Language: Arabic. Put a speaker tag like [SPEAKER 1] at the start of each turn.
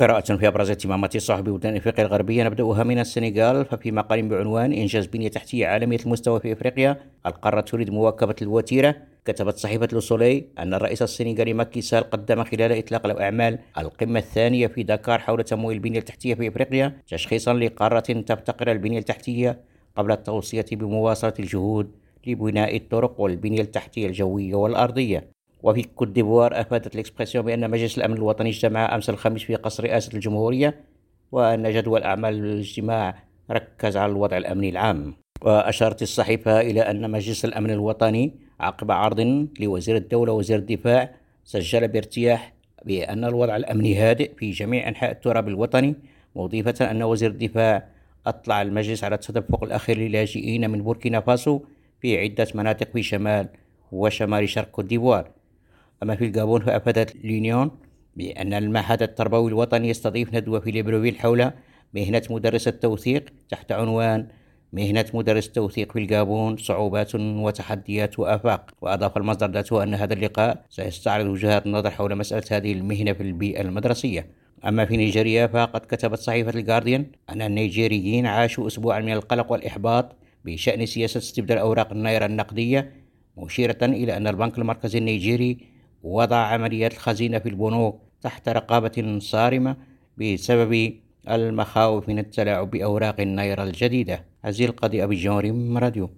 [SPEAKER 1] قراءة في أبرز اهتمامات الصحف بلدان إفريقيا الغربية نبدأها من السنغال. ففي مقال بعنوان إنجاز بنية تحتية عالمية المستوى في إفريقيا. القارة تريد مواكبة الوتيرة. كتبت صحيفة لوسولي أن الرئيس السنغالي ماكي سال قدم خلال إطلاق الأعمال القمة الثانية في دكار حول تمويل البنية التحتية في إفريقيا تشخيصا لقارة تفتقر البنية التحتية قبل التوصية بمواصلة الجهود لبناء الطرق والبنية التحتية الجوية والأرضية. وفي كوت ديفوار أفادت الإكسبرسيون بأن مجلس الأمن الوطني اجتمع أمس الخميس في قصر رئاسة الجمهورية وأن جدول أعمال الاجتماع ركز على الوضع الأمني العام. وأشارت الصحيفة إلى أن مجلس الأمن الوطني عقب عرض لوزير الدولة وزير الدفاع سجل بارتياح بأن الوضع الأمني هادئ في جميع أنحاء التراب الوطني مضيفة أن وزير الدفاع أطلع المجلس على التدفق الأخير للاجئين من بوركينا فاسو في عدة مناطق في شمال وشمال شرق كوت ديفوار. أما في الجابون فأفادت لينيون بأن المعهد التربوي الوطني يستضيف ندوة في ليبروفيل حول مهنة مدرس التوثيق تحت عنوان مهنة مدرس التوثيق في الجابون صعوبات وتحديات وآفاق وأضاف المصدر ذاته أن هذا اللقاء سيستعرض وجهات النظر حول مسألة هذه المهنة في البيئة المدرسية. أما في نيجيريا فقد كتبت صحيفة الجارديان أن النيجيريين عاشوا أسبوعا من القلق والإحباط بشأن سياسة استبدال أوراق النيرة النقدية مشيرة إلى أن البنك المركزي النيجيري وضع عمليات الخزينة في البنوك تحت رقابة صارمة بسبب المخاوف من التلاعب بأوراق النيرة الجديدة. عزيز القاضي أبي جوري راديو.